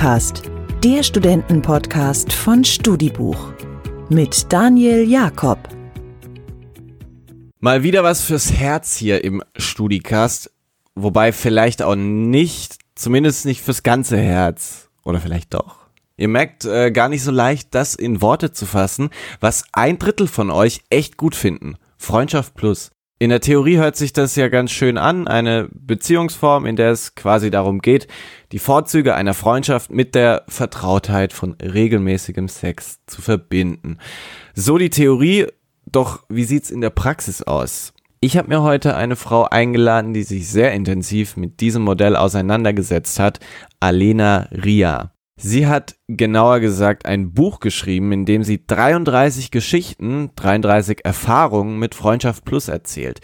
StudiCast, der Studentenpodcast von Studibuch mit Daniel Jakob. Mal wieder was fürs Herz hier im StudiCast, wobei vielleicht auch nicht, zumindest nicht fürs ganze Herz. Oder vielleicht doch. Ihr merkt äh, gar nicht so leicht, das in Worte zu fassen, was ein Drittel von euch echt gut finden. Freundschaft plus. In der Theorie hört sich das ja ganz schön an, eine Beziehungsform, in der es quasi darum geht, die Vorzüge einer Freundschaft mit der Vertrautheit von regelmäßigem Sex zu verbinden. So die Theorie, doch wie sieht's in der Praxis aus? Ich habe mir heute eine Frau eingeladen, die sich sehr intensiv mit diesem Modell auseinandergesetzt hat, Alena Ria. Sie hat genauer gesagt ein Buch geschrieben, in dem sie 33 Geschichten, 33 Erfahrungen mit Freundschaft Plus erzählt.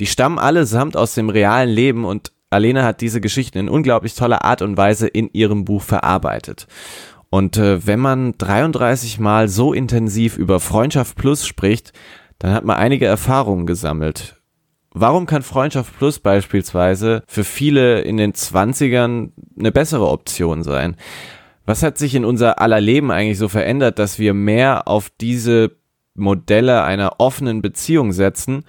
Die stammen allesamt aus dem realen Leben und Alena hat diese Geschichten in unglaublich toller Art und Weise in ihrem Buch verarbeitet. Und äh, wenn man 33 Mal so intensiv über Freundschaft Plus spricht, dann hat man einige Erfahrungen gesammelt. Warum kann Freundschaft Plus beispielsweise für viele in den 20ern eine bessere Option sein? Was hat sich in unser aller Leben eigentlich so verändert, dass wir mehr auf diese Modelle einer offenen Beziehung setzen?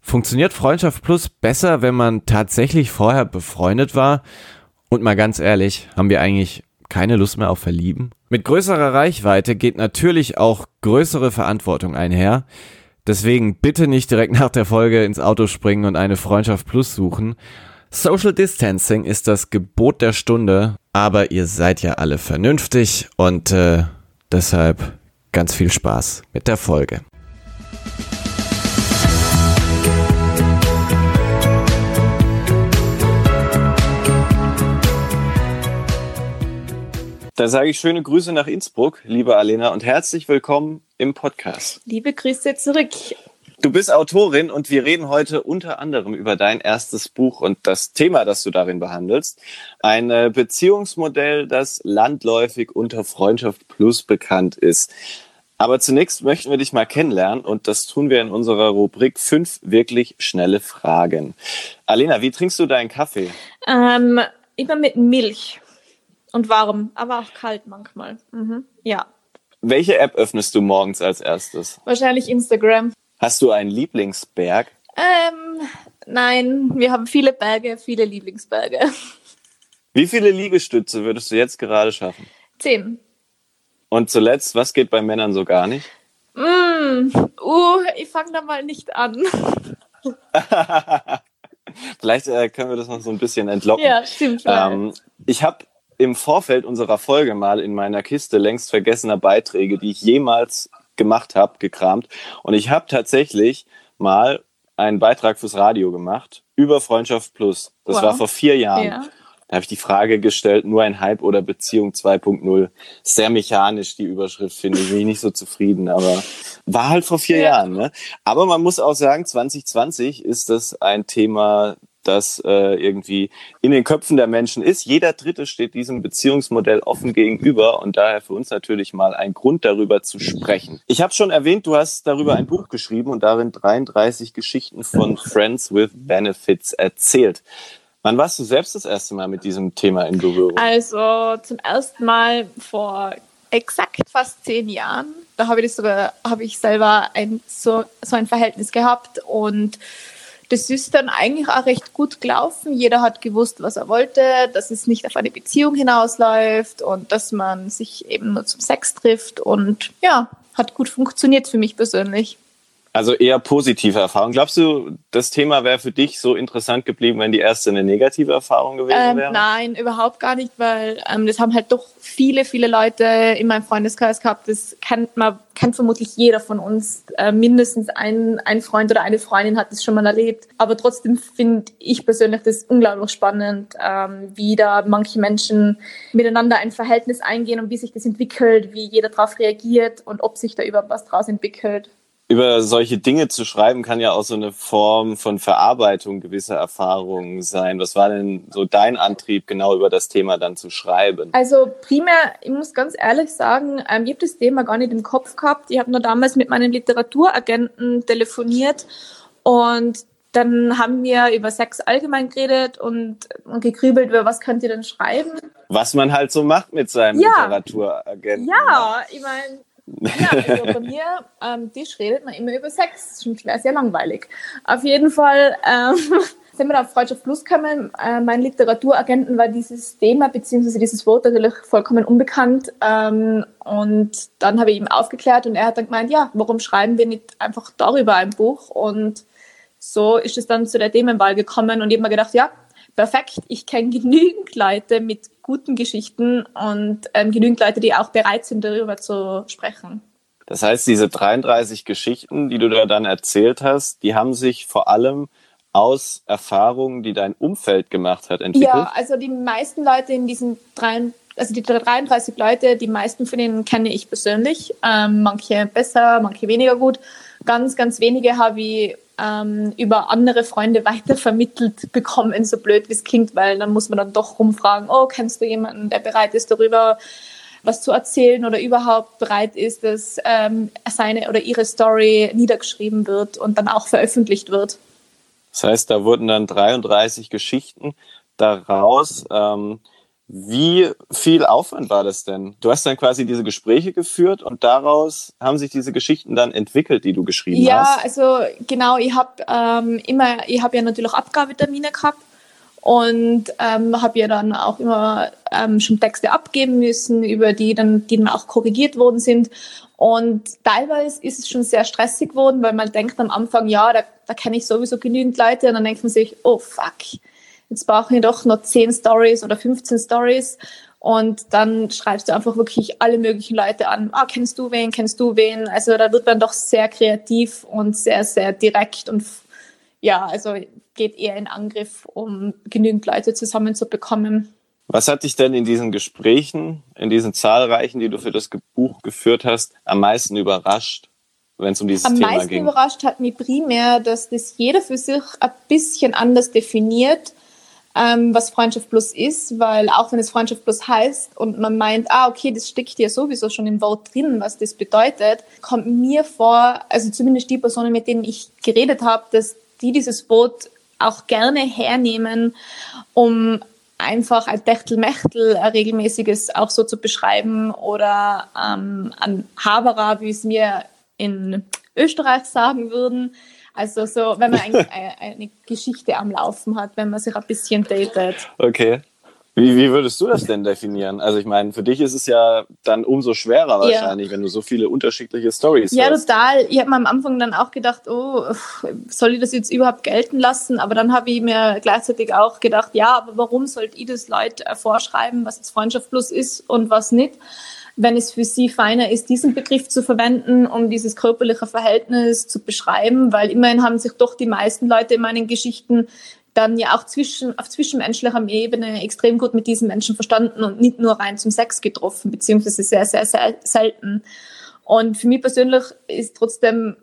Funktioniert Freundschaft Plus besser, wenn man tatsächlich vorher befreundet war? Und mal ganz ehrlich, haben wir eigentlich keine Lust mehr auf Verlieben? Mit größerer Reichweite geht natürlich auch größere Verantwortung einher. Deswegen bitte nicht direkt nach der Folge ins Auto springen und eine Freundschaft Plus suchen. Social Distancing ist das Gebot der Stunde, aber ihr seid ja alle vernünftig und äh, deshalb ganz viel Spaß mit der Folge. Da sage ich schöne Grüße nach Innsbruck, liebe Alena, und herzlich willkommen im Podcast. Liebe Grüße zurück. Du bist Autorin und wir reden heute unter anderem über dein erstes Buch und das Thema, das du darin behandelst. Ein äh, Beziehungsmodell, das landläufig unter Freundschaft Plus bekannt ist. Aber zunächst möchten wir dich mal kennenlernen und das tun wir in unserer Rubrik fünf wirklich schnelle Fragen. Alena, wie trinkst du deinen Kaffee? Ähm, immer mit Milch und warm, aber auch kalt manchmal. Mhm. Ja. Welche App öffnest du morgens als erstes? Wahrscheinlich Instagram. Hast du einen Lieblingsberg? Ähm, nein, wir haben viele Berge, viele Lieblingsberge. Wie viele Liegestütze würdest du jetzt gerade schaffen? Zehn. Und zuletzt, was geht bei Männern so gar nicht? Mm, uh, ich fange da mal nicht an. Vielleicht äh, können wir das noch so ein bisschen entlocken. Ja, stimmt. Ähm, ich habe im Vorfeld unserer Folge mal in meiner Kiste längst vergessener Beiträge, die ich jemals gemacht habe, gekramt. Und ich habe tatsächlich mal einen Beitrag fürs Radio gemacht über Freundschaft Plus. Das wow. war vor vier Jahren. Ja. Da habe ich die Frage gestellt, nur ein Hype oder Beziehung 2.0. Sehr mechanisch, die Überschrift, finde ich. Bin ich nicht so zufrieden, aber war halt vor vier ja. Jahren. Ne? Aber man muss auch sagen, 2020 ist das ein Thema, das äh, irgendwie in den Köpfen der Menschen ist. Jeder Dritte steht diesem Beziehungsmodell offen gegenüber und daher für uns natürlich mal ein Grund darüber zu sprechen. Ich habe schon erwähnt, du hast darüber ein Buch geschrieben und darin 33 Geschichten von Friends with Benefits erzählt. Wann warst du selbst das erste Mal mit diesem Thema in Berührung? Also zum ersten Mal vor exakt fast zehn Jahren. Da habe ich sogar, ich selber ein, so, so ein Verhältnis gehabt und das ist dann eigentlich auch recht gut gelaufen. Jeder hat gewusst, was er wollte, dass es nicht auf eine Beziehung hinausläuft und dass man sich eben nur zum Sex trifft. Und ja, hat gut funktioniert für mich persönlich. Also eher positive Erfahrung. Glaubst du, das Thema wäre für dich so interessant geblieben, wenn die erste eine negative Erfahrung gewesen ähm, wäre? Nein, überhaupt gar nicht, weil ähm, das haben halt doch viele, viele Leute in meinem Freundeskreis gehabt. Das kennt man, kennt vermutlich jeder von uns. Äh, mindestens ein, ein Freund oder eine Freundin hat das schon mal erlebt. Aber trotzdem finde ich persönlich das unglaublich spannend, ähm, wie da manche Menschen miteinander ein Verhältnis eingehen und wie sich das entwickelt, wie jeder darauf reagiert und ob sich da überhaupt was draus entwickelt über solche Dinge zu schreiben, kann ja auch so eine Form von Verarbeitung gewisser Erfahrungen sein. Was war denn so dein Antrieb, genau über das Thema dann zu schreiben? Also primär, ich muss ganz ehrlich sagen, ähm, ich habe das Thema gar nicht im Kopf gehabt. Ich habe nur damals mit meinem Literaturagenten telefoniert und dann haben wir über Sex allgemein geredet und, und gegrübelt, über was könnt ihr denn schreiben. Was man halt so macht mit seinem ja. Literaturagenten. Ja, ne? ich meine, ja, also bei mir am Tisch redet man immer über Sex. Schon sehr, sehr langweilig. Auf jeden Fall ähm, sind wir auf Freundschaft Plus gekommen. Äh, mein Literaturagenten war dieses Thema beziehungsweise dieses Wort natürlich vollkommen unbekannt. Ähm, und dann habe ich ihm aufgeklärt und er hat dann gemeint, ja, warum schreiben wir nicht einfach darüber ein Buch? Und so ist es dann zu der Themenwahl gekommen und ich habe mir gedacht, ja, perfekt, ich kenne genügend Leute mit guten Geschichten und ähm, genügend Leute, die auch bereit sind, darüber zu sprechen. Das heißt, diese 33 Geschichten, die du da dann erzählt hast, die haben sich vor allem aus Erfahrungen, die dein Umfeld gemacht hat, entwickelt? Ja, also die meisten Leute in diesen drei, also die 33 Leute, die meisten von denen kenne ich persönlich. Ähm, manche besser, manche weniger gut. Ganz, ganz wenige habe ich ähm, über andere Freunde weitervermittelt bekommen, so blöd wie es klingt, weil dann muss man dann doch rumfragen, oh, kennst du jemanden, der bereit ist, darüber was zu erzählen oder überhaupt bereit ist, dass ähm, seine oder ihre Story niedergeschrieben wird und dann auch veröffentlicht wird. Das heißt, da wurden dann 33 Geschichten daraus. Ähm, wie viel Aufwand war das denn? Du hast dann quasi diese Gespräche geführt und daraus haben sich diese Geschichten dann entwickelt, die du geschrieben ja, hast. Ja, also genau, ich habe ähm, immer, ich habe ja natürlich Abgabetermine gehabt und ähm, habe ja dann auch immer ähm, schon Texte abgeben müssen, über die dann, die dann auch korrigiert worden sind. Und teilweise ist es schon sehr stressig geworden, weil man denkt am Anfang, ja, da, da kenne ich sowieso genügend Leute und dann denkt man sich, oh fuck, jetzt brauche ich doch noch 10 Stories oder 15 Stories. Und dann schreibst du einfach wirklich alle möglichen Leute an. Ah, kennst du wen? Kennst du wen? Also da wird man doch sehr kreativ und sehr, sehr direkt und ja, also geht eher in Angriff, um genügend Leute zusammenzubekommen. Was hat dich denn in diesen Gesprächen, in diesen zahlreichen, die du für das Buch geführt hast, am meisten überrascht, wenn es um dieses am Thema ging? Am meisten überrascht hat mich primär, dass das jeder für sich ein bisschen anders definiert ähm, was Freundschaft Plus ist, weil auch wenn es Freundschaft Plus heißt und man meint, ah, okay, das steckt ja sowieso schon im Wort drin, was das bedeutet, kommt mir vor, also zumindest die Personen, mit denen ich geredet habe, dass die dieses Wort auch gerne hernehmen, um einfach ein Techtelmechtel, ein regelmäßiges auch so zu beschreiben oder ähm, ein Haberer, wie es mir in Österreich sagen würden, also so, wenn man ein, eine Geschichte am Laufen hat, wenn man sich ein bisschen datet. Okay. Wie, wie würdest du das denn definieren? Also ich meine, für dich ist es ja dann umso schwerer wahrscheinlich, ja. wenn du so viele unterschiedliche Stories ja, hast. Ja, total. Ich habe mir am Anfang dann auch gedacht, oh, soll ich das jetzt überhaupt gelten lassen? Aber dann habe ich mir gleichzeitig auch gedacht, ja, aber warum sollte ich das Leute vorschreiben, was jetzt Freundschaft plus ist und was nicht? Wenn es für sie feiner ist, diesen Begriff zu verwenden, um dieses körperliche Verhältnis zu beschreiben, weil immerhin haben sich doch die meisten Leute in meinen Geschichten dann ja auch zwischen, auf zwischenmenschlicher Ebene extrem gut mit diesen Menschen verstanden und nicht nur rein zum Sex getroffen, beziehungsweise sehr, sehr, sehr selten. Und für mich persönlich ist trotzdem,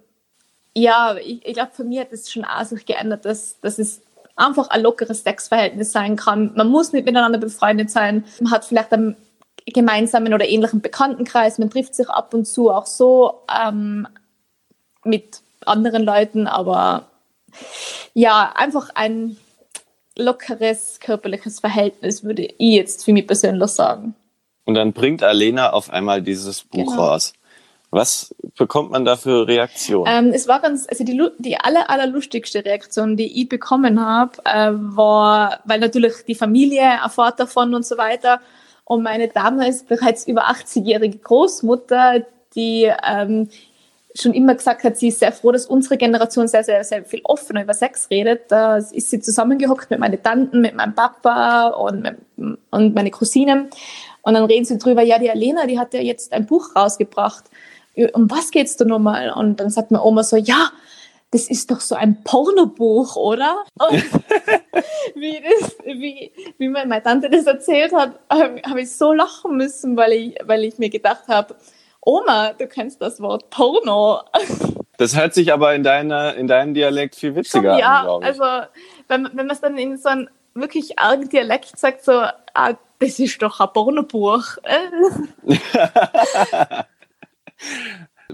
ja, ich, ich glaube, für mich hat es schon auch sich geändert, dass, dass es einfach ein lockeres Sexverhältnis sein kann. Man muss nicht miteinander befreundet sein. Man hat vielleicht ein gemeinsamen oder ähnlichen Bekanntenkreis. Man trifft sich ab und zu auch so ähm, mit anderen Leuten, aber ja, einfach ein lockeres körperliches Verhältnis, würde ich jetzt für mich persönlich sagen. Und dann bringt Alena auf einmal dieses Buch genau. raus. Was bekommt man da für Reaktionen? Ähm, es war ganz, also die, die aller, allerlustigste Reaktion, die ich bekommen habe, äh, war, weil natürlich die Familie erfahrt davon und so weiter. Und meine damals bereits über 80-jährige Großmutter, die ähm, schon immer gesagt hat, sie ist sehr froh, dass unsere Generation sehr, sehr, sehr viel offener über Sex redet. Da ist sie zusammengehockt mit meinen Tanten, mit meinem Papa und, und meine Cousinen. Und dann reden sie drüber, ja, die Alena, die hat ja jetzt ein Buch rausgebracht. Um was geht's da nochmal? Und dann sagt meine Oma so, ja, das ist doch so ein Pornobuch, oder? Und wie, das, wie, wie mir meine Tante das erzählt hat, habe ich so lachen müssen, weil ich, weil ich mir gedacht habe, Oma, du kennst das Wort Porno. Das hört sich aber in, deiner, in deinem Dialekt viel witziger ja, an, glaube ich. Ja, also wenn, wenn man es dann in so einem wirklich argen Dialekt sagt, so, ah, das ist doch ein Pornobuch.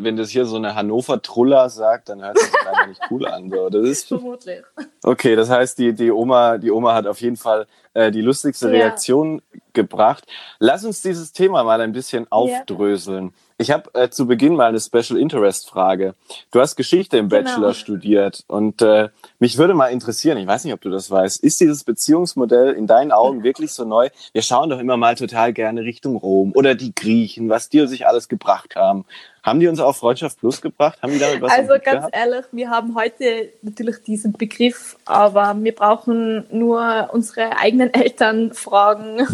wenn das hier so eine Hannover Truller sagt, dann hört sich das einfach nicht cool an. So. Das ist vermutlich. Okay, das heißt, die, die Oma, die Oma hat auf jeden Fall äh, die lustigste Reaktion ja. gebracht. Lass uns dieses Thema mal ein bisschen aufdröseln. Ja. Ich habe äh, zu Beginn mal eine Special Interest Frage. Du hast Geschichte im genau. Bachelor studiert und äh, mich würde mal interessieren, ich weiß nicht, ob du das weißt, ist dieses Beziehungsmodell in deinen Augen wirklich so neu? Wir schauen doch immer mal total gerne Richtung Rom oder die Griechen, was die sich alles gebracht haben. Haben die uns auch Freundschaft Plus gebracht? Haben die damit was Also ganz gehabt? ehrlich, wir haben heute natürlich diesen Begriff, aber wir brauchen nur unsere eigenen Eltern fragen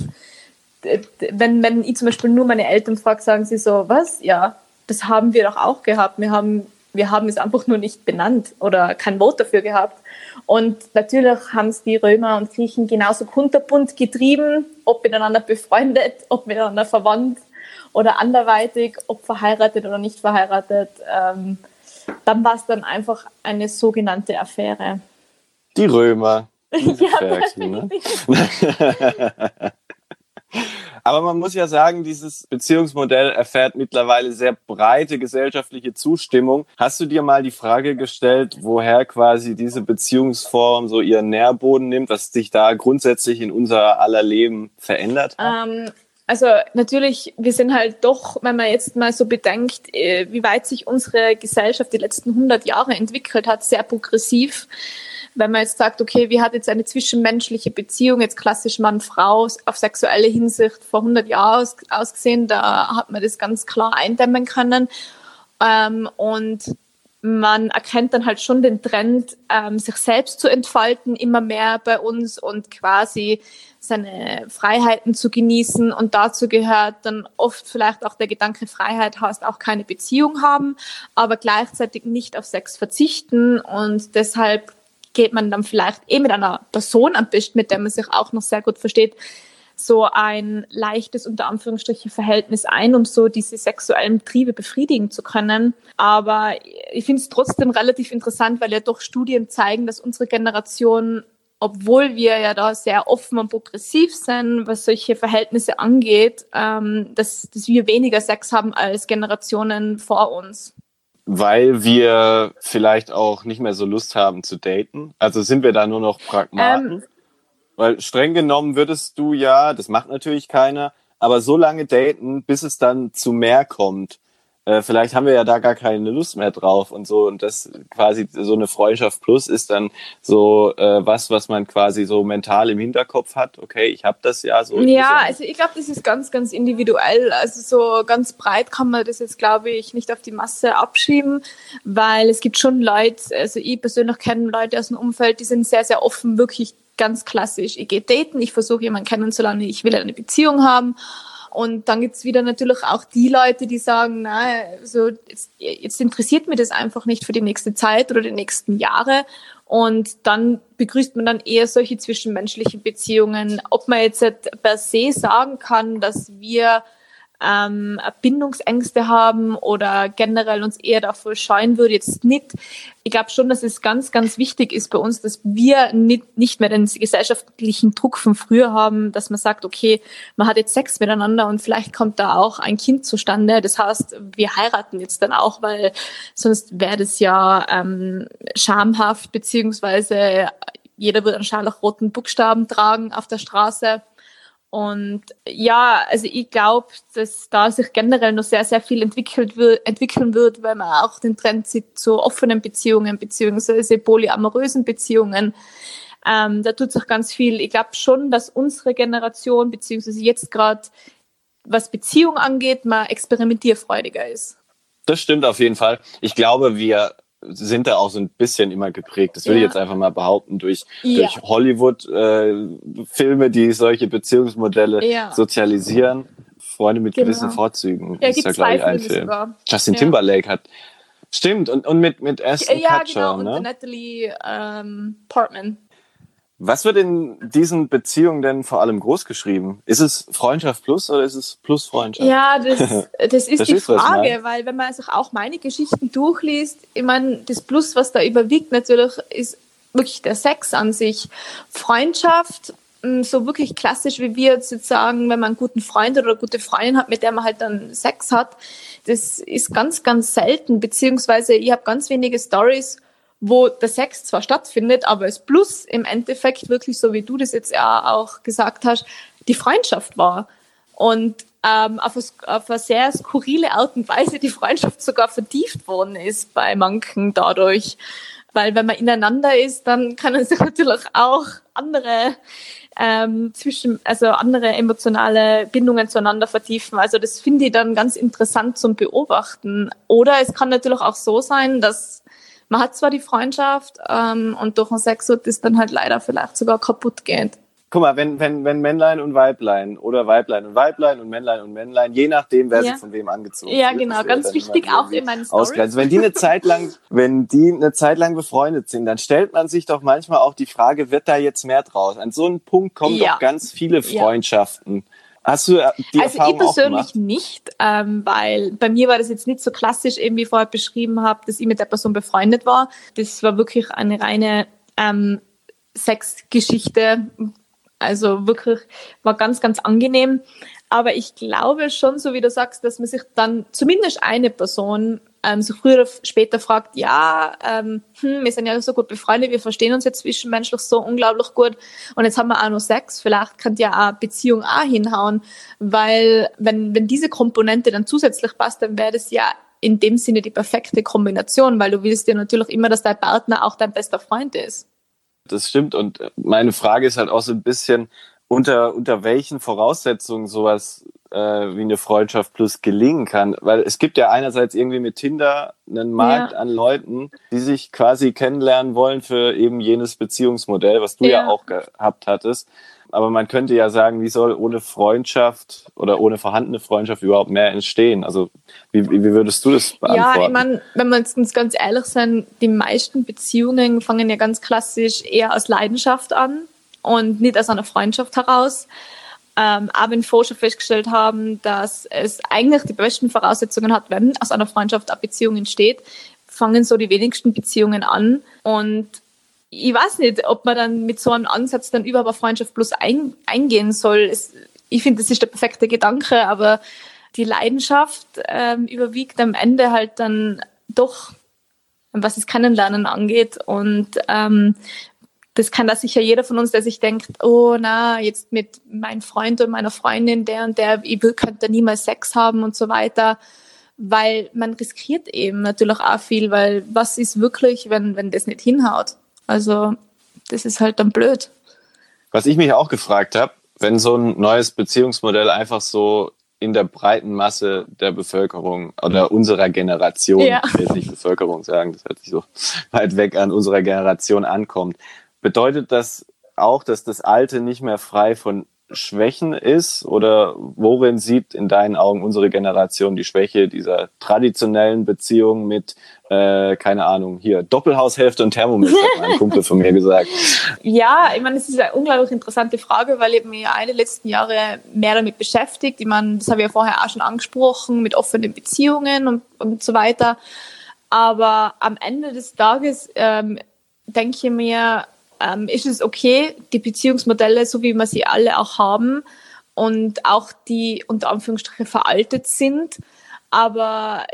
wenn, wenn ich zum Beispiel nur meine Eltern frage, sagen sie so, was? Ja, das haben wir doch auch gehabt. Wir haben, wir haben es einfach nur nicht benannt oder kein Wort dafür gehabt. Und natürlich haben es die Römer und Griechen genauso kunterbunt getrieben, ob miteinander befreundet, ob miteinander verwandt oder anderweitig, ob verheiratet oder nicht verheiratet. Ähm, dann war es dann einfach eine sogenannte Affäre. Die Römer. Ja, Ferkel, ne? Aber man muss ja sagen, dieses Beziehungsmodell erfährt mittlerweile sehr breite gesellschaftliche Zustimmung. Hast du dir mal die Frage gestellt, woher quasi diese Beziehungsform so ihren Nährboden nimmt, was sich da grundsätzlich in unser aller Leben verändert hat? Ähm, also natürlich, wir sind halt doch, wenn man jetzt mal so bedenkt, äh, wie weit sich unsere Gesellschaft die letzten 100 Jahre entwickelt hat, sehr progressiv wenn man jetzt sagt, okay, wie hat jetzt eine zwischenmenschliche Beziehung, jetzt klassisch Mann-Frau, auf sexuelle Hinsicht vor 100 Jahren aus, ausgesehen, da hat man das ganz klar eindämmen können. Ähm, und man erkennt dann halt schon den Trend, ähm, sich selbst zu entfalten, immer mehr bei uns und quasi seine Freiheiten zu genießen. Und dazu gehört dann oft vielleicht auch der Gedanke, Freiheit heißt auch keine Beziehung haben, aber gleichzeitig nicht auf Sex verzichten. Und deshalb geht man dann vielleicht eh mit einer Person am besten, mit der man sich auch noch sehr gut versteht, so ein leichtes unter Anführungsstrichen Verhältnis ein, um so diese sexuellen Triebe befriedigen zu können. Aber ich finde es trotzdem relativ interessant, weil ja doch Studien zeigen, dass unsere Generation, obwohl wir ja da sehr offen und progressiv sind, was solche Verhältnisse angeht, ähm, dass, dass wir weniger Sex haben als Generationen vor uns weil wir vielleicht auch nicht mehr so Lust haben zu daten? Also sind wir da nur noch Pragmaten? Ähm, weil streng genommen würdest du ja, das macht natürlich keiner, aber so lange daten, bis es dann zu mehr kommt äh, vielleicht haben wir ja da gar keine Lust mehr drauf und so und das quasi so eine Freundschaft plus ist dann so äh, was, was man quasi so mental im Hinterkopf hat. Okay, ich habe das ja so. Ja, also ich glaube, das ist ganz, ganz individuell. Also so ganz breit kann man das jetzt, glaube ich, nicht auf die Masse abschieben, weil es gibt schon Leute, also ich persönlich kenne Leute aus dem Umfeld, die sind sehr, sehr offen, wirklich ganz klassisch. Ich gehe daten, ich versuche jemanden kennenzulernen, ich will eine Beziehung haben und dann gibt's wieder natürlich auch die Leute, die sagen, na, so jetzt, jetzt interessiert mir das einfach nicht für die nächste Zeit oder die nächsten Jahre. Und dann begrüßt man dann eher solche zwischenmenschlichen Beziehungen. Ob man jetzt per se sagen kann, dass wir ähm, Bindungsängste haben oder generell uns eher davor scheuen würde, jetzt nicht. Ich glaube schon, dass es ganz, ganz wichtig ist bei uns, dass wir nicht, nicht mehr den gesellschaftlichen Druck von früher haben, dass man sagt, okay, man hat jetzt Sex miteinander und vielleicht kommt da auch ein Kind zustande. Das heißt, wir heiraten jetzt dann auch, weil sonst wäre das ja ähm, schamhaft, beziehungsweise jeder würde einen scharlachroten Buchstaben tragen auf der Straße. Und ja, also ich glaube, dass da sich generell noch sehr, sehr viel entwickelt wird, entwickeln wird, weil man auch den Trend sieht zu offenen Beziehungen beziehungsweise polyamorösen Beziehungen. Ähm, da tut sich ganz viel. Ich glaube schon, dass unsere Generation beziehungsweise jetzt gerade, was Beziehung angeht, mal experimentierfreudiger ist. Das stimmt auf jeden Fall. Ich glaube, wir sind da auch so ein bisschen immer geprägt. Das würde ja. ich jetzt einfach mal behaupten, durch, ja. durch Hollywood-Filme, äh, die solche Beziehungsmodelle ja. sozialisieren. Freunde mit genau. gewissen Vorzügen. Ja, ist ja, glaube ich, ein Film. Sogar. Justin Timberlake hat. Stimmt, und, und mit, mit Aston ja, Kutcher, genau, ne? und Natalie ähm, Portman. Was wird in diesen Beziehungen denn vor allem groß geschrieben? Ist es Freundschaft plus oder ist es plus Freundschaft? Ja, das, das ist die Frage, weil wenn man sich auch meine Geschichten durchliest, ich meine, das Plus, was da überwiegt, natürlich ist wirklich der Sex an sich. Freundschaft mm, so wirklich klassisch, wie wir jetzt sagen, wenn man einen guten Freund oder eine gute Freundin hat, mit der man halt dann Sex hat, das ist ganz, ganz selten, beziehungsweise ich habe ganz wenige Stories, wo der Sex zwar stattfindet, aber es plus im Endeffekt wirklich so, wie du das jetzt ja auch gesagt hast, die Freundschaft war. Und ähm, auf, auf eine sehr skurrile Art und Weise die Freundschaft sogar vertieft worden ist bei manchen dadurch. Weil wenn man ineinander ist, dann können sich natürlich auch andere ähm, zwischen, also andere emotionale Bindungen zueinander vertiefen. Also das finde ich dann ganz interessant zum Beobachten. Oder es kann natürlich auch so sein, dass man hat zwar die Freundschaft ähm, und durch den Sex wird es dann halt leider vielleicht sogar kaputt geht guck mal, wenn, wenn, wenn Männlein und Weiblein oder Weiblein und Weiblein und Männlein und Männlein, je nachdem, wer ja. sich von wem angezogen Ja, wird, genau, ganz wichtig auch in meinen Stories. Wenn die eine Zeit lang, wenn die eine Zeit lang befreundet sind, dann stellt man sich doch manchmal auch die Frage, wird da jetzt mehr draus? An so einen Punkt kommen ja. doch ganz viele Freundschaften. Ja. Hast du äh, die also Erfahrung ich persönlich nicht, ähm, weil bei mir war das jetzt nicht so klassisch, eben wie ich vorher beschrieben habe, dass ich mit der Person befreundet war. Das war wirklich eine reine ähm, Sexgeschichte, also wirklich war ganz, ganz angenehm. Aber ich glaube schon, so wie du sagst, dass man sich dann zumindest eine Person ähm, so früher oder später fragt, ja, ähm, hm, wir sind ja so gut befreundet, wir verstehen uns jetzt zwischenmenschlich so unglaublich gut und jetzt haben wir auch noch Sex, vielleicht könnte ja eine Beziehung auch hinhauen, weil wenn, wenn diese Komponente dann zusätzlich passt, dann wäre das ja in dem Sinne die perfekte Kombination, weil du willst ja natürlich immer, dass dein Partner auch dein bester Freund ist. Das stimmt. Und meine Frage ist halt auch so ein bisschen, unter, unter welchen Voraussetzungen sowas äh, wie eine Freundschaft plus gelingen kann. Weil es gibt ja einerseits irgendwie mit Tinder einen Markt ja. an Leuten, die sich quasi kennenlernen wollen für eben jenes Beziehungsmodell, was du ja, ja auch gehabt hattest. Aber man könnte ja sagen, wie soll ohne Freundschaft oder ohne vorhandene Freundschaft überhaupt mehr entstehen? Also wie, wie würdest du das beantworten? Ja, ich meine, wenn wir uns ganz ehrlich sind, die meisten Beziehungen fangen ja ganz klassisch eher aus Leidenschaft an und nicht aus einer Freundschaft heraus. Ähm, aber wenn Forscher festgestellt haben, dass es eigentlich die besten Voraussetzungen hat, wenn aus einer Freundschaft eine Beziehung entsteht, fangen so die wenigsten Beziehungen an. Und ich weiß nicht, ob man dann mit so einem Ansatz dann überhaupt auf Freundschaft plus ein, eingehen soll. Es, ich finde, das ist der perfekte Gedanke, aber die Leidenschaft ähm, überwiegt am Ende halt dann doch, was das Kennenlernen angeht. Und ähm, das kann da sicher jeder von uns, der sich denkt, oh na, jetzt mit meinem Freund und meiner Freundin, der und der, ich könnte niemals Sex haben und so weiter weil man riskiert eben natürlich auch viel, weil was ist wirklich, wenn, wenn das nicht hinhaut? Also das ist halt dann blöd. Was ich mich auch gefragt habe, wenn so ein neues Beziehungsmodell einfach so in der breiten Masse der Bevölkerung oder unserer Generation, ja. ich will jetzt nicht Bevölkerung sagen, das hört sich so weit weg an, unserer Generation ankommt, bedeutet das auch, dass das Alte nicht mehr frei von Schwächen ist oder worin sieht in deinen Augen unsere Generation die Schwäche dieser traditionellen Beziehung mit, äh, keine Ahnung, hier Doppelhaushälfte und Thermomix, hat mein Kumpel von mir gesagt. Ja, ich meine, es ist eine unglaublich interessante Frage, weil ich mich ja eine letzten Jahre mehr damit beschäftigt. Ich meine, das habe ich ja vorher auch schon angesprochen mit offenen Beziehungen und, und so weiter. Aber am Ende des Tages ähm, denke ich mir, ähm, ist es okay, die Beziehungsmodelle, so wie wir sie alle auch haben und auch die unter Anführungsstrichen veraltet sind. Aber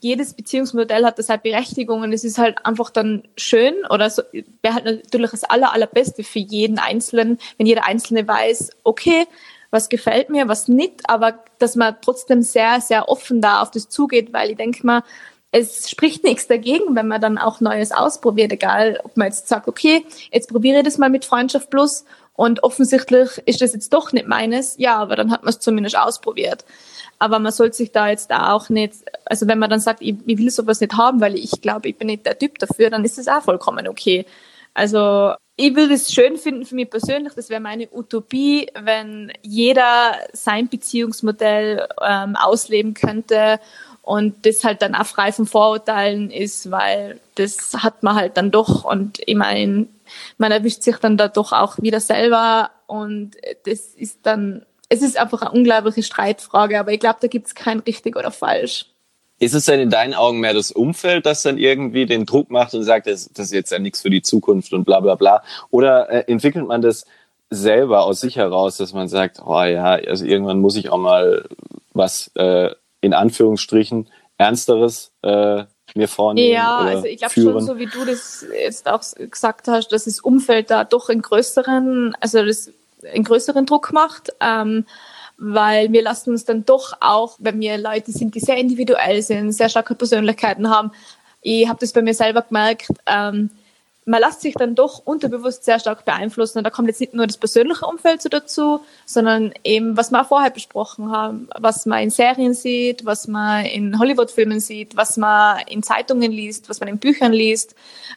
jedes Beziehungsmodell hat das halt Berechtigung und es ist halt einfach dann schön oder so, wäre halt natürlich das aller, allerbeste für jeden Einzelnen, wenn jeder Einzelne weiß, okay, was gefällt mir, was nicht, aber dass man trotzdem sehr, sehr offen da auf das zugeht, weil ich denke mal, es spricht nichts dagegen, wenn man dann auch Neues ausprobiert, egal ob man jetzt sagt, okay, jetzt probiere ich das mal mit Freundschaft Plus und offensichtlich ist das jetzt doch nicht meines, ja, aber dann hat man es zumindest ausprobiert. Aber man sollte sich da jetzt auch nicht, also wenn man dann sagt, ich, ich will sowas nicht haben, weil ich glaube, ich bin nicht der Typ dafür, dann ist das auch vollkommen okay. Also ich würde es schön finden für mich persönlich, das wäre meine Utopie, wenn jeder sein Beziehungsmodell ähm, ausleben könnte und das halt dann auch frei von Vorurteilen ist, weil das hat man halt dann doch und ich meine, man erwischt sich dann da doch auch wieder selber und das ist dann, es ist einfach eine unglaubliche Streitfrage, aber ich glaube, da gibt es kein richtig oder falsch. Ist es denn in deinen Augen mehr das Umfeld, das dann irgendwie den Druck macht und sagt, das, das ist jetzt ja nichts für die Zukunft und bla bla bla? Oder äh, entwickelt man das selber aus sich heraus, dass man sagt, oh ja, also irgendwann muss ich auch mal was äh, in Anführungsstrichen Ernsteres äh, mir vornehmen. Ja, also ich glaube schon, so wie du das jetzt auch gesagt hast, dass das Umfeld da doch einen größeren, also das einen größeren Druck macht. Ähm, weil wir lassen uns dann doch auch, wenn wir Leute sind, die sehr individuell sind, sehr starke Persönlichkeiten haben. Ich habe das bei mir selber gemerkt, ähm, man lässt sich dann doch unterbewusst sehr stark beeinflussen. Und da kommt jetzt nicht nur das persönliche Umfeld so dazu, sondern eben, was wir auch vorher besprochen haben, was man in Serien sieht, was man in Hollywood-Filmen sieht, was man in Zeitungen liest, was man in Büchern liest,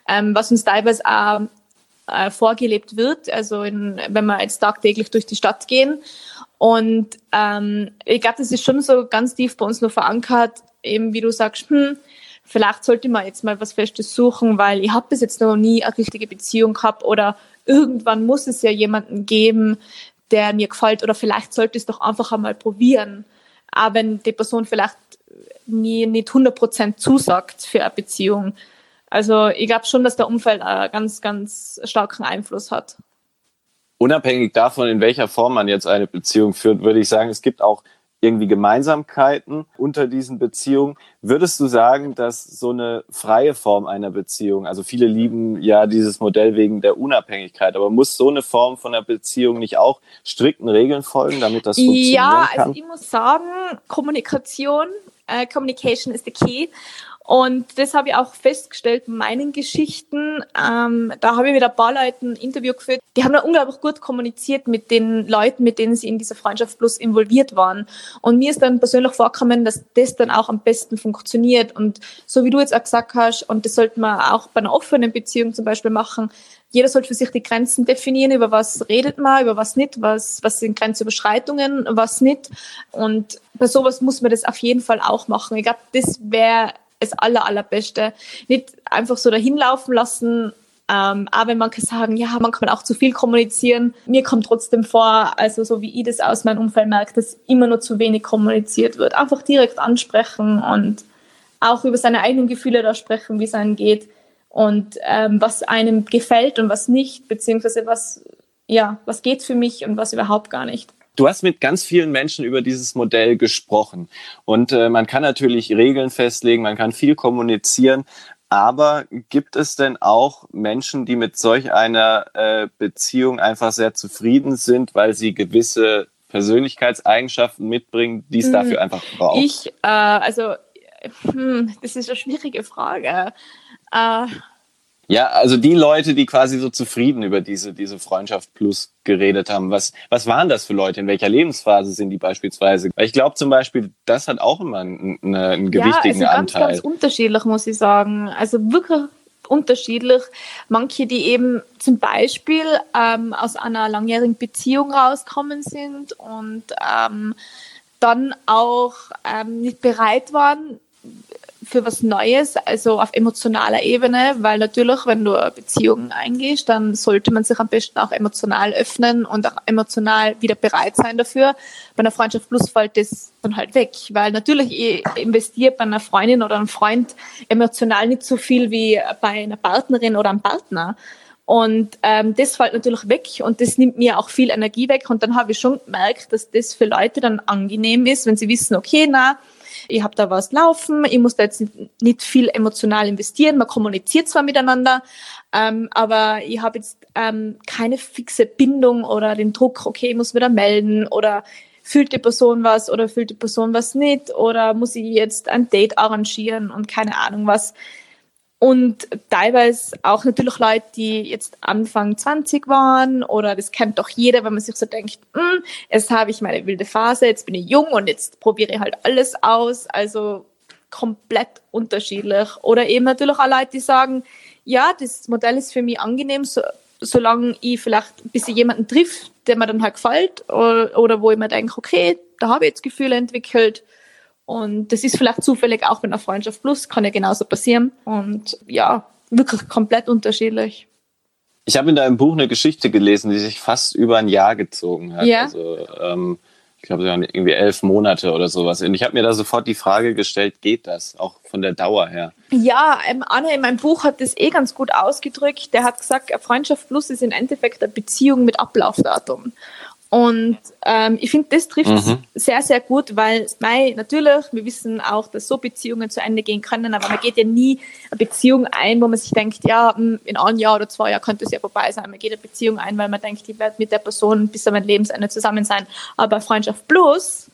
ähm, was uns teilweise auch äh, vorgelebt wird, also in, wenn wir jetzt tagtäglich durch die Stadt gehen. Und ähm, ich glaube, das ist schon so ganz tief bei uns nur verankert, eben wie du sagst, hm, vielleicht sollte man jetzt mal was Festes suchen, weil ich habe bis jetzt noch nie eine richtige Beziehung gehabt oder irgendwann muss es ja jemanden geben, der mir gefällt oder vielleicht sollte es doch einfach einmal probieren. Aber wenn die Person vielleicht mir nicht 100% zusagt für eine Beziehung. Also ich glaube schon, dass der Umfeld einen ganz, ganz starken Einfluss hat. Unabhängig davon, in welcher Form man jetzt eine Beziehung führt, würde ich sagen, es gibt auch irgendwie Gemeinsamkeiten unter diesen Beziehungen. Würdest du sagen, dass so eine freie Form einer Beziehung, also viele lieben ja dieses Modell wegen der Unabhängigkeit, aber muss so eine Form von einer Beziehung nicht auch strikten Regeln folgen, damit das funktionieren ja, kann? Ja, also ich muss sagen, Kommunikation, äh, Communication is the key. Und das habe ich auch festgestellt in meinen Geschichten. Ähm, da habe ich mit ein paar Leuten ein Interview geführt. Die haben da unglaublich gut kommuniziert mit den Leuten, mit denen sie in dieser Freundschaft Plus involviert waren. Und mir ist dann persönlich vorgekommen, dass das dann auch am besten funktioniert. Und so wie du jetzt auch gesagt hast, und das sollte man auch bei einer offenen Beziehung zum Beispiel machen, jeder sollte für sich die Grenzen definieren, über was redet man, über was nicht, was, was sind Grenzüberschreitungen, was nicht. Und bei sowas muss man das auf jeden Fall auch machen. Ich glaube, das wäre das aller, allerbeste. Nicht einfach so dahin laufen lassen, ähm, aber wenn manche sagen, ja, man kann auch zu viel kommunizieren. Mir kommt trotzdem vor, also so wie ich das aus meinem Umfeld merke, dass immer nur zu wenig kommuniziert wird. Einfach direkt ansprechen und auch über seine eigenen Gefühle da sprechen, wie es einem geht und ähm, was einem gefällt und was nicht, beziehungsweise was, ja, was geht für mich und was überhaupt gar nicht. Du hast mit ganz vielen Menschen über dieses Modell gesprochen und äh, man kann natürlich Regeln festlegen, man kann viel kommunizieren, aber gibt es denn auch Menschen, die mit solch einer äh, Beziehung einfach sehr zufrieden sind, weil sie gewisse Persönlichkeitseigenschaften mitbringen, die es hm, dafür einfach braucht? Ich, äh, also, hm, das ist eine schwierige Frage. Äh, ja, also die Leute, die quasi so zufrieden über diese, diese Freundschaft Plus geredet haben, was, was waren das für Leute? In welcher Lebensphase sind die beispielsweise? Weil ich glaube zum Beispiel, das hat auch immer einen, einen gewichtigen ja, also Anteil. Ganz, ganz unterschiedlich, muss ich sagen. Also wirklich unterschiedlich. Manche, die eben zum Beispiel ähm, aus einer langjährigen Beziehung rauskommen sind und ähm, dann auch ähm, nicht bereit waren, für was Neues, also auf emotionaler Ebene, weil natürlich, wenn du eine Beziehung eingehst, dann sollte man sich am besten auch emotional öffnen und auch emotional wieder bereit sein dafür. Bei einer Freundschaft Plus fällt das dann halt weg, weil natürlich ich investiere bei einer Freundin oder einem Freund emotional nicht so viel wie bei einer Partnerin oder einem Partner. Und ähm, das fällt natürlich weg und das nimmt mir auch viel Energie weg. Und dann habe ich schon gemerkt, dass das für Leute dann angenehm ist, wenn sie wissen, okay, na, ich habe da was laufen, ich muss da jetzt nicht viel emotional investieren, man kommuniziert zwar miteinander, ähm, aber ich habe jetzt ähm, keine fixe Bindung oder den Druck, okay, ich muss wieder melden oder fühlt die Person was oder fühlt die Person was nicht oder muss ich jetzt ein Date arrangieren und keine Ahnung was. Und teilweise auch natürlich Leute, die jetzt Anfang 20 waren oder das kennt doch jeder, wenn man sich so denkt, hm, jetzt habe ich meine wilde Phase, jetzt bin ich jung und jetzt probiere ich halt alles aus. Also komplett unterschiedlich. Oder eben natürlich auch Leute, die sagen, ja, das Modell ist für mich angenehm, so, solange ich vielleicht ein bisschen jemanden trifft, der mir dann halt gefällt oder, oder wo ich mir denke, okay, da habe ich jetzt Gefühle entwickelt und das ist vielleicht zufällig auch mit einer Freundschaft Plus, kann ja genauso passieren. Und ja, wirklich komplett unterschiedlich. Ich habe in deinem Buch eine Geschichte gelesen, die sich fast über ein Jahr gezogen hat. Ja. Also, ähm, ich glaube, irgendwie elf Monate oder sowas. Und ich habe mir da sofort die Frage gestellt, geht das auch von der Dauer her? Ja, ähm, Anne in meinem Buch hat das eh ganz gut ausgedrückt. Der hat gesagt, Freundschaft Plus ist im Endeffekt eine Beziehung mit Ablaufdatum. Und ähm, ich finde, das trifft mhm. sehr, sehr gut, weil mei, natürlich, wir wissen auch, dass so Beziehungen zu Ende gehen können, aber man geht ja nie eine Beziehung ein, wo man sich denkt, ja, hm, in einem Jahr oder zwei Jahren könnte es ja vorbei sein. Man geht eine Beziehung ein, weil man denkt, ich werde mit der Person bis an mein Lebensende zusammen sein. Aber Freundschaft Plus,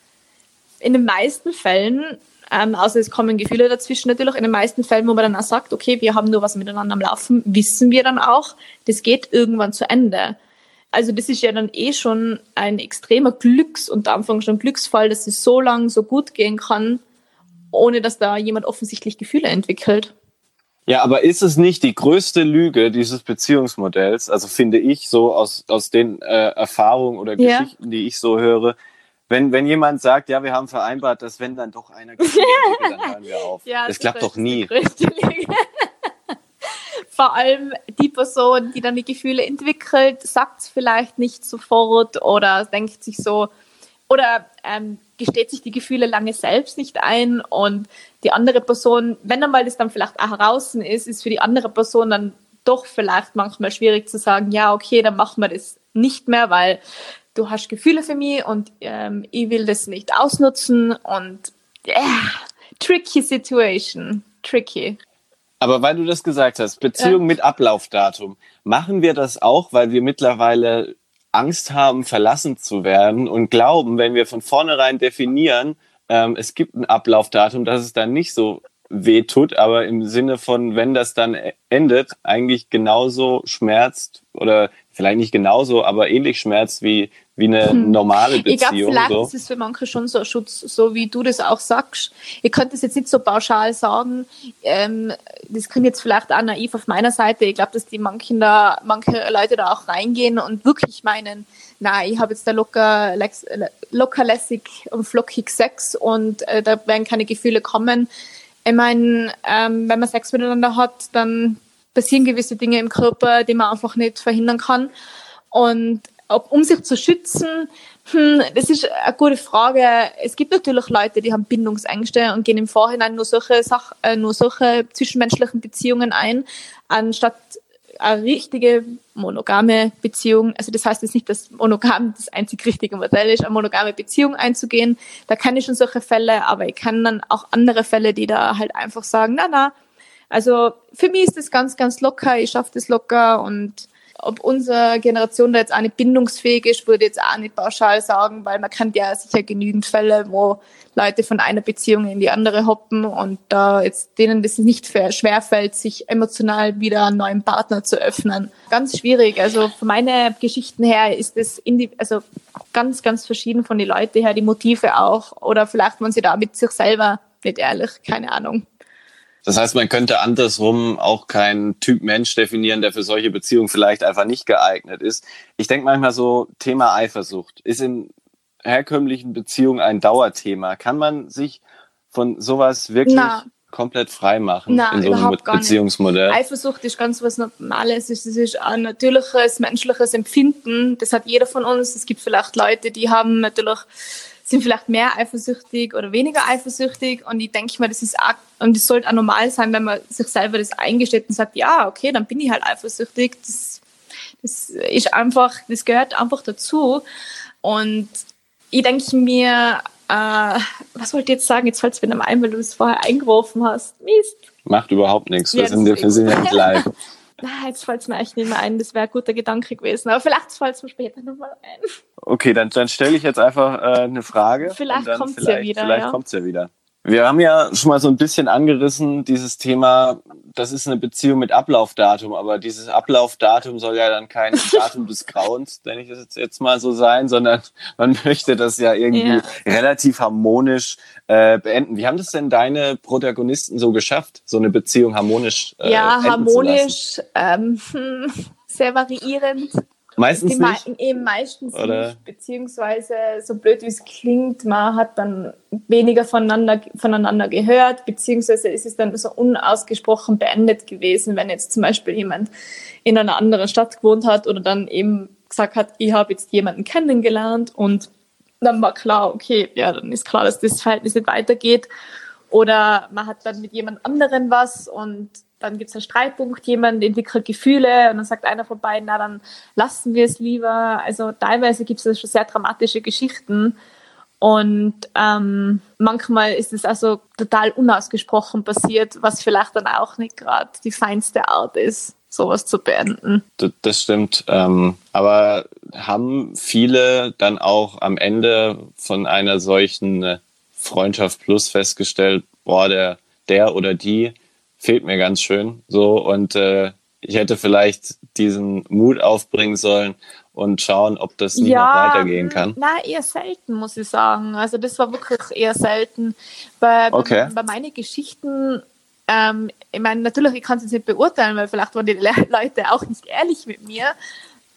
in den meisten Fällen, ähm, außer es kommen Gefühle dazwischen natürlich, in den meisten Fällen, wo man dann auch sagt, okay, wir haben nur was miteinander am Laufen, wissen wir dann auch, das geht irgendwann zu Ende. Also das ist ja dann eh schon ein extremer Glücks- und Anfang schon Glücksfall, dass es so lang so gut gehen kann, ohne dass da jemand offensichtlich Gefühle entwickelt. Ja, aber ist es nicht die größte Lüge dieses Beziehungsmodells, also finde ich so aus, aus den äh, Erfahrungen oder ja. Geschichten, die ich so höre, wenn, wenn jemand sagt, ja, wir haben vereinbart, dass wenn dann doch einer entwickelt, dann hören wir auf. Ja, das, das klappt doch nie. Vor allem die Person, die dann die Gefühle entwickelt, sagt es vielleicht nicht sofort oder denkt sich so, oder ähm, gesteht sich die Gefühle lange selbst nicht ein und die andere Person, wenn einmal das dann vielleicht auch heraus ist, ist für die andere Person dann doch vielleicht manchmal schwierig zu sagen, ja, okay, dann machen wir das nicht mehr, weil du hast Gefühle für mich und ähm, ich will das nicht ausnutzen und yeah, tricky situation, tricky. Aber weil du das gesagt hast, Beziehung mit Ablaufdatum, machen wir das auch, weil wir mittlerweile Angst haben, verlassen zu werden und glauben, wenn wir von vornherein definieren, ähm, es gibt ein Ablaufdatum, dass es dann nicht so weh tut, aber im Sinne von, wenn das dann endet, eigentlich genauso schmerzt oder vielleicht nicht genauso, aber ähnlich schmerzt wie, wie eine hm. normale Beziehung. Ich glaube, vielleicht so. ist es für manche schon so ein Schutz, so wie du das auch sagst. Ich könnte es jetzt nicht so pauschal sagen. Ähm, das klingt jetzt vielleicht auch naiv auf meiner Seite. Ich glaube, dass die manchen da, manche Leute da auch reingehen und wirklich meinen, nein, ich habe jetzt da locker, locker lässig und flockig Sex und äh, da werden keine Gefühle kommen. Ich meine, ähm, wenn man Sex miteinander hat, dann passieren gewisse Dinge im Körper, die man einfach nicht verhindern kann. Und ob, um sich zu schützen, hm, das ist eine gute Frage. Es gibt natürlich Leute, die haben Bindungsängste und gehen im Vorhinein nur solche, Sach äh, nur solche zwischenmenschlichen Beziehungen ein, anstatt eine richtige monogame Beziehung, also das heißt jetzt nicht, dass monogam das einzig richtige Modell ist, eine monogame Beziehung einzugehen. Da kann ich schon solche Fälle, aber ich kann dann auch andere Fälle, die da halt einfach sagen, na, na, also für mich ist das ganz, ganz locker, ich schaffe das locker und ob unsere Generation da jetzt auch nicht bindungsfähig ist, würde ich jetzt auch nicht pauschal sagen, weil man kennt ja sicher genügend Fälle, wo Leute von einer Beziehung in die andere hoppen und da jetzt denen das nicht schwerfällt, sich emotional wieder einen neuen Partner zu öffnen. Ganz schwierig. Also von meinen Geschichten her ist das also ganz, ganz verschieden von den Leuten her, die Motive auch. Oder vielleicht waren sie da mit sich selber nicht ehrlich, keine Ahnung. Das heißt, man könnte andersrum auch keinen Typ Mensch definieren, der für solche Beziehungen vielleicht einfach nicht geeignet ist. Ich denke manchmal so, Thema Eifersucht ist in herkömmlichen Beziehungen ein Dauerthema. Kann man sich von sowas wirklich Na. komplett frei machen Na, in so einem Beziehungsmodell? Eifersucht ist ganz was Normales. Es ist ein natürliches menschliches Empfinden. Das hat jeder von uns. Es gibt vielleicht Leute, die haben natürlich sind vielleicht mehr eifersüchtig oder weniger eifersüchtig. Und ich denke mir, das ist auch, und das sollte auch normal sein, wenn man sich selber das eingesteht und sagt, ja, okay, dann bin ich halt eifersüchtig. Das, das ist einfach, das gehört einfach dazu. Und ich denke mir, äh, was wollte ich jetzt sagen? Jetzt fällt es mir noch ein, weil du es vorher eingeworfen hast. Mist. Macht überhaupt nichts. Wir, ja, sind, ja nicht live. Ah, jetzt fällt es mir echt nicht mehr ein, das wäre ein guter Gedanke gewesen. Aber vielleicht fällt es mir später nochmal ein. Okay, dann, dann stelle ich jetzt einfach äh, eine Frage. Vielleicht kommt es ja wieder. Vielleicht ja. kommt es ja wieder. Wir haben ja schon mal so ein bisschen angerissen, dieses Thema, das ist eine Beziehung mit Ablaufdatum, aber dieses Ablaufdatum soll ja dann kein Datum des Grauens, nenne ich das jetzt, mal so sein, sondern man möchte das ja irgendwie ja. relativ harmonisch äh, beenden. Wie haben das denn deine Protagonisten so geschafft, so eine Beziehung harmonisch äh, Ja, harmonisch, ähm, sehr variierend. Meistens die nicht? Eben meistens Oder? nicht, beziehungsweise so blöd wie es klingt, man hat dann weniger voneinander, voneinander gehört, beziehungsweise ist es dann so unausgesprochen beendet gewesen, wenn jetzt zum Beispiel jemand in einer anderen Stadt gewohnt hat oder dann eben gesagt hat, ich habe jetzt jemanden kennengelernt und dann war klar, okay, ja, dann ist klar, dass das Verhältnis nicht weitergeht. Oder man hat dann mit jemand anderen was und dann gibt es einen Streitpunkt, jemand entwickelt Gefühle und dann sagt einer von beiden, na dann lassen wir es lieber. Also teilweise gibt es schon sehr dramatische Geschichten. Und ähm, manchmal ist es also total unausgesprochen passiert, was vielleicht dann auch nicht gerade die feinste Art ist, sowas zu beenden. Das stimmt. Ähm, aber haben viele dann auch am Ende von einer solchen äh, Freundschaft Plus festgestellt, boah, der, der oder die fehlt mir ganz schön. So und äh, ich hätte vielleicht diesen Mut aufbringen sollen und schauen, ob das nicht ja, noch weitergehen kann. Na, eher selten, muss ich sagen. Also das war wirklich eher selten. Bei, okay. bei, bei meinen Geschichten, ähm, ich meine, natürlich, ich kann es jetzt nicht beurteilen, weil vielleicht waren die Leute auch nicht ehrlich mit mir.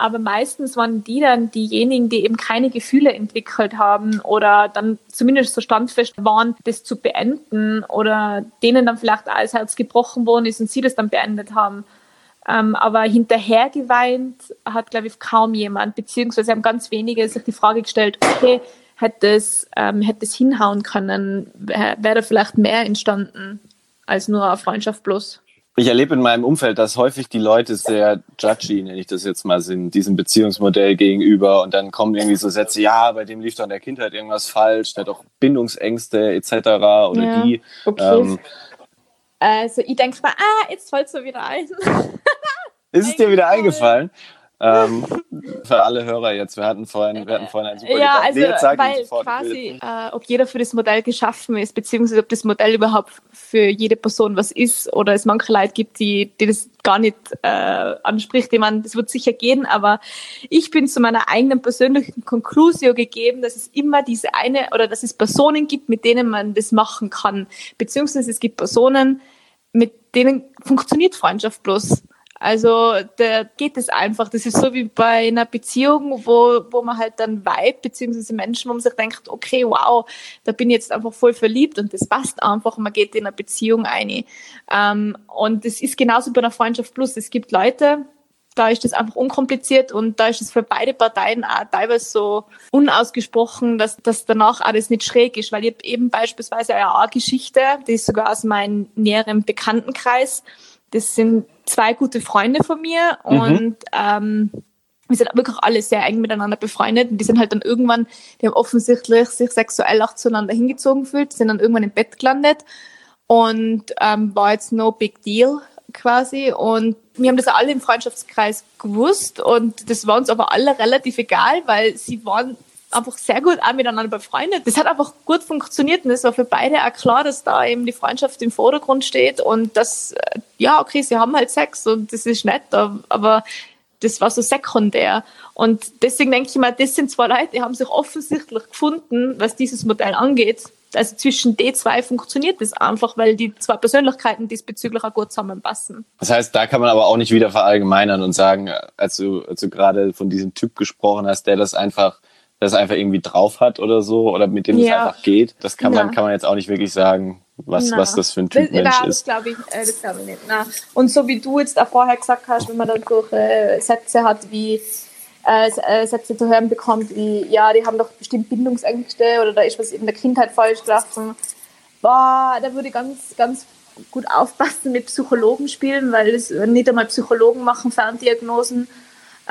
Aber meistens waren die dann diejenigen, die eben keine Gefühle entwickelt haben oder dann zumindest so standfest waren, das zu beenden oder denen dann vielleicht alles Herz gebrochen worden ist und sie das dann beendet haben. Ähm, aber hinterher geweint hat, glaube ich, kaum jemand, beziehungsweise haben ganz wenige sich die Frage gestellt, okay, hätte es, ähm, hätte es hinhauen können, wäre da vielleicht mehr entstanden als nur eine Freundschaft bloß ich erlebe in meinem Umfeld, dass häufig die Leute sehr judgy, nenne ich das jetzt mal, sind, diesem Beziehungsmodell gegenüber. Und dann kommen irgendwie so Sätze, ja, bei dem lief doch in der Kindheit irgendwas falsch, der hat doch Bindungsängste etc. oder ja, die. Okay. Ähm, also ich denke mal, ah, jetzt fällt es mir wieder ein. Ist es dir wieder eingefallen? Ähm, für alle Hörer jetzt, wir hatten vorhin, wir hatten vorhin einen super Ja, also, weil quasi, äh, ob jeder für das Modell geschaffen ist, beziehungsweise ob das Modell überhaupt für jede Person was ist oder es manche Leute gibt, die, die das gar nicht äh, anspricht. Ich meine, das wird sicher gehen, aber ich bin zu meiner eigenen persönlichen Conclusio gegeben, dass es immer diese eine oder dass es Personen gibt, mit denen man das machen kann. Beziehungsweise es gibt Personen, mit denen funktioniert Freundschaft bloß. Also da geht es einfach. Das ist so wie bei einer Beziehung, wo, wo man halt dann Vibe, beziehungsweise Menschen, wo man sich denkt, okay, wow, da bin ich jetzt einfach voll verliebt und das passt einfach, man geht in eine Beziehung ein. Ähm, und es ist genauso bei einer Freundschaft plus. Es gibt Leute, da ist das einfach unkompliziert und da ist es für beide Parteien auch teilweise so unausgesprochen, dass das danach alles nicht schräg ist, weil ich eben beispielsweise eine Geschichte, die ist sogar aus meinem näheren Bekanntenkreis, das sind zwei gute Freunde von mir mhm. und ähm, wir sind wirklich alle sehr eng miteinander befreundet und die sind halt dann irgendwann, die haben offensichtlich sich sexuell auch zueinander hingezogen gefühlt, sind dann irgendwann im Bett gelandet und ähm, war jetzt no big deal quasi und wir haben das alle im Freundschaftskreis gewusst und das war uns aber alle relativ egal, weil sie waren einfach sehr gut auch miteinander befreundet. Das hat einfach gut funktioniert und es war für beide auch klar, dass da eben die Freundschaft im Vordergrund steht und dass, äh, ja, okay, sie haben halt Sex und das ist nett, aber das war so sekundär. Und deswegen denke ich mal, das sind zwei Leute, die haben sich offensichtlich gefunden, was dieses Modell angeht. Also zwischen d zwei funktioniert das einfach, weil die zwei Persönlichkeiten diesbezüglich auch gut zusammenpassen. Das heißt, da kann man aber auch nicht wieder verallgemeinern und sagen, als du, als du gerade von diesem Typ gesprochen hast, der das einfach das einfach irgendwie drauf hat oder so oder mit dem ja. es einfach geht. Das kann man, kann man jetzt auch nicht wirklich sagen, was, was das für ein Typ das, Mensch na, ist. Das glaube ich, äh, das glaube ich nicht. Na. Und so wie du jetzt auch vorher gesagt hast, wenn man dann durch äh, Sätze hat wie äh, äh, Sätze zu hören bekommt wie, ja, die haben doch bestimmt Bindungsängste oder da ist was in der Kindheit falsch gelaufen. Boah, da würde ich ganz, ganz gut aufpassen mit Psychologen spielen, weil es nicht einmal Psychologen machen Ferndiagnosen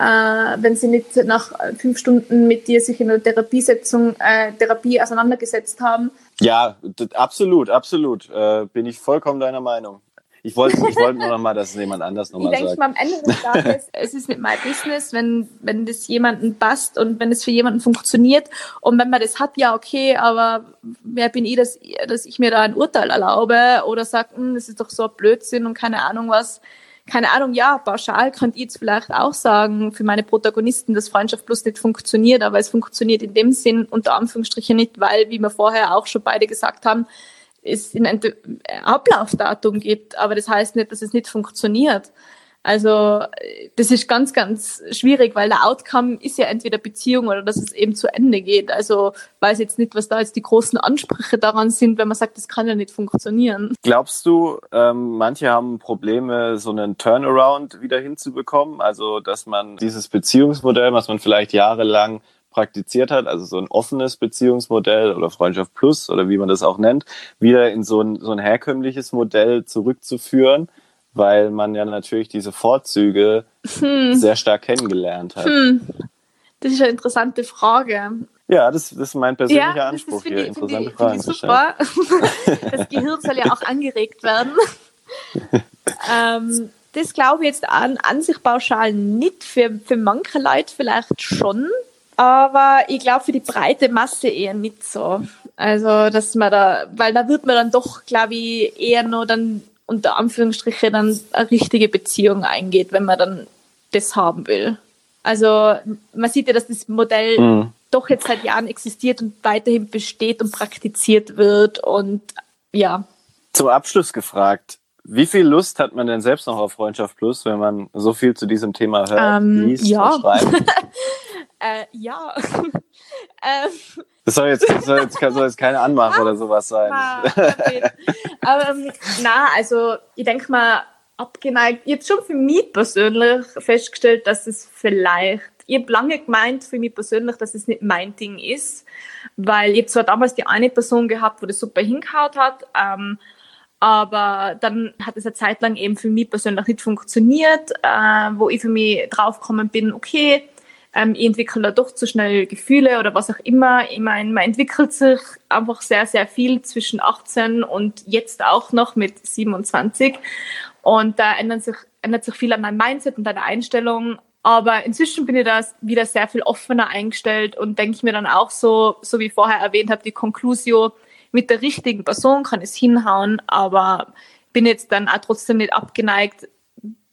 wenn sie nicht nach fünf Stunden mit dir sich in einer Therapiesetzung, äh, Therapie auseinandergesetzt haben. Ja, absolut, absolut. Äh, bin ich vollkommen deiner Meinung. Ich wollte ich wollte nur noch mal, dass es jemand anders nochmal sagt. Ich denke mal, am Ende des Tages, es ist nicht mein Business, wenn, wenn das jemanden passt und wenn es für jemanden funktioniert. Und wenn man das hat, ja, okay, aber wer bin ich, dass, dass ich mir da ein Urteil erlaube oder sage, hm, das ist doch so ein Blödsinn und keine Ahnung was keine Ahnung, ja, pauschal könnt ihr jetzt vielleicht auch sagen, für meine Protagonisten, dass Freundschaft plus nicht funktioniert, aber es funktioniert in dem Sinn unter Anführungsstrichen nicht, weil, wie wir vorher auch schon beide gesagt haben, es ein Ablaufdatum gibt, aber das heißt nicht, dass es nicht funktioniert. Also das ist ganz, ganz schwierig, weil der Outcome ist ja entweder Beziehung oder dass es eben zu Ende geht. Also weiß jetzt nicht, was da jetzt die großen Ansprüche daran sind, wenn man sagt, das kann ja nicht funktionieren. Glaubst du, ähm, manche haben Probleme, so einen Turnaround wieder hinzubekommen? Also dass man dieses Beziehungsmodell, was man vielleicht jahrelang praktiziert hat, also so ein offenes Beziehungsmodell oder Freundschaft Plus oder wie man das auch nennt, wieder in so ein, so ein herkömmliches Modell zurückzuführen, weil man ja natürlich diese Vorzüge hm. sehr stark kennengelernt hat. Hm. Das ist eine interessante Frage. Ja, das, das ist mein persönlicher ja, Anspruch hier, interessante Fragen zu stellen. das Gehirn soll ja auch angeregt werden. ähm, das glaube ich jetzt an, an sich pauschal nicht. Für, für manche Leute vielleicht schon, aber ich glaube für die breite Masse eher nicht so. Also, dass man da, weil da wird man dann doch, glaube ich, eher nur dann unter Anführungsstriche dann eine richtige Beziehung eingeht, wenn man dann das haben will. Also man sieht ja, dass das Modell mhm. doch jetzt seit Jahren existiert und weiterhin besteht und praktiziert wird und ja. Zum Abschluss gefragt, wie viel Lust hat man denn selbst noch auf Freundschaft Plus, wenn man so viel zu diesem Thema hört, ähm, liest ja. und schreibt? äh, ja. ähm, das soll jetzt, das soll jetzt, soll jetzt keine Anmache oder sowas sein. Aber, ähm, na, also ich denke mal, abgeneigt. Jetzt schon für mich persönlich festgestellt, dass es vielleicht, ich habe lange gemeint für mich persönlich, dass es nicht mein Ding ist, weil ich zwar damals die eine Person gehabt, wo das super hingehaut hat, ähm, aber dann hat es eine Zeit lang eben für mich persönlich nicht funktioniert, äh, wo ich für mich draufgekommen bin, okay, ähm, ich entwickle da doch zu schnell Gefühle oder was auch immer. Ich meine, man entwickelt sich einfach sehr, sehr viel zwischen 18 und jetzt auch noch mit 27. Und da ändert sich, ändert sich viel an meinem Mindset und an der Einstellung. Aber inzwischen bin ich da wieder sehr viel offener eingestellt und denke ich mir dann auch so, so wie vorher erwähnt habe, die Conclusio, mit der richtigen Person kann es hinhauen, aber bin jetzt dann auch trotzdem nicht abgeneigt,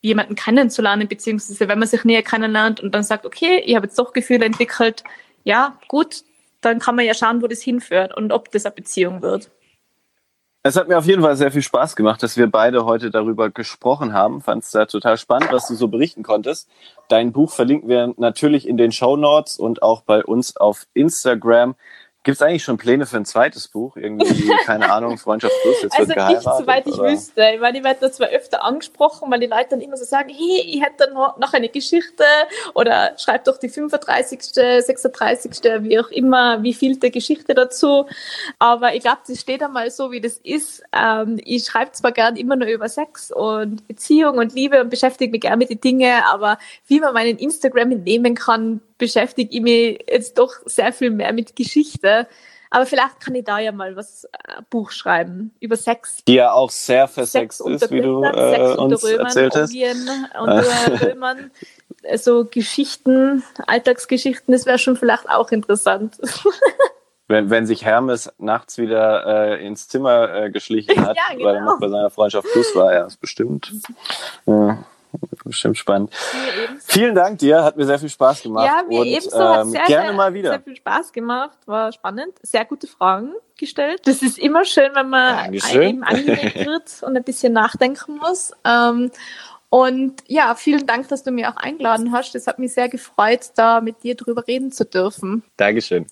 jemanden kennenzulernen, beziehungsweise wenn man sich näher kennenlernt und dann sagt, okay, ich habe jetzt doch Gefühle entwickelt, ja, gut, dann kann man ja schauen, wo das hinführt und ob das eine Beziehung wird. Es hat mir auf jeden Fall sehr viel Spaß gemacht, dass wir beide heute darüber gesprochen haben. Fand es ja total spannend, was du so berichten konntest. Dein Buch verlinken wir natürlich in den Show Notes und auch bei uns auf Instagram. Gibt es eigentlich schon Pläne für ein zweites Buch? Irgendwie, keine Ahnung, Freundschaft Plus, jetzt also wird geheiratet? Also nicht, soweit ich oder? wüsste. Ich meine, ich werde da zwar öfter angesprochen, weil die Leute dann immer so sagen, hey, ich hätte noch, noch eine Geschichte oder schreib doch die 35., 36., wie auch immer, wie viel der Geschichte dazu. Aber ich glaube, das steht einmal so, wie das ist. Ähm, ich schreibe zwar gern immer nur über Sex und Beziehung und Liebe und beschäftige mich gern mit den Dingen, aber wie man meinen Instagram entnehmen kann, beschäftige ich mich jetzt doch sehr viel mehr mit Geschichte. Aber vielleicht kann ich da ja mal was äh, Buch schreiben über Sex. Die ja auch sehr versext Sex ist, wie du äh, uns Römern, erzählt hast. und Römern. So Geschichten, Alltagsgeschichten, das wäre schon vielleicht auch interessant. Wenn, wenn sich Hermes nachts wieder äh, ins Zimmer äh, geschlichen hat, ja, genau. weil er noch bei seiner Freundschaft Plus war, ja, ist bestimmt. Ja. Bestimmt spannend. Vielen Dank dir, hat mir sehr viel Spaß gemacht. Ja, mir und, ebenso. Hat ähm, sehr, gerne sehr, mal wieder. Sehr viel Spaß gemacht, war spannend. Sehr gute Fragen gestellt. Das ist immer schön, wenn man eben angeregt wird und ein bisschen nachdenken muss. Ähm, und ja, vielen Dank, dass du mir auch eingeladen hast. Es hat mich sehr gefreut, da mit dir drüber reden zu dürfen. Dankeschön.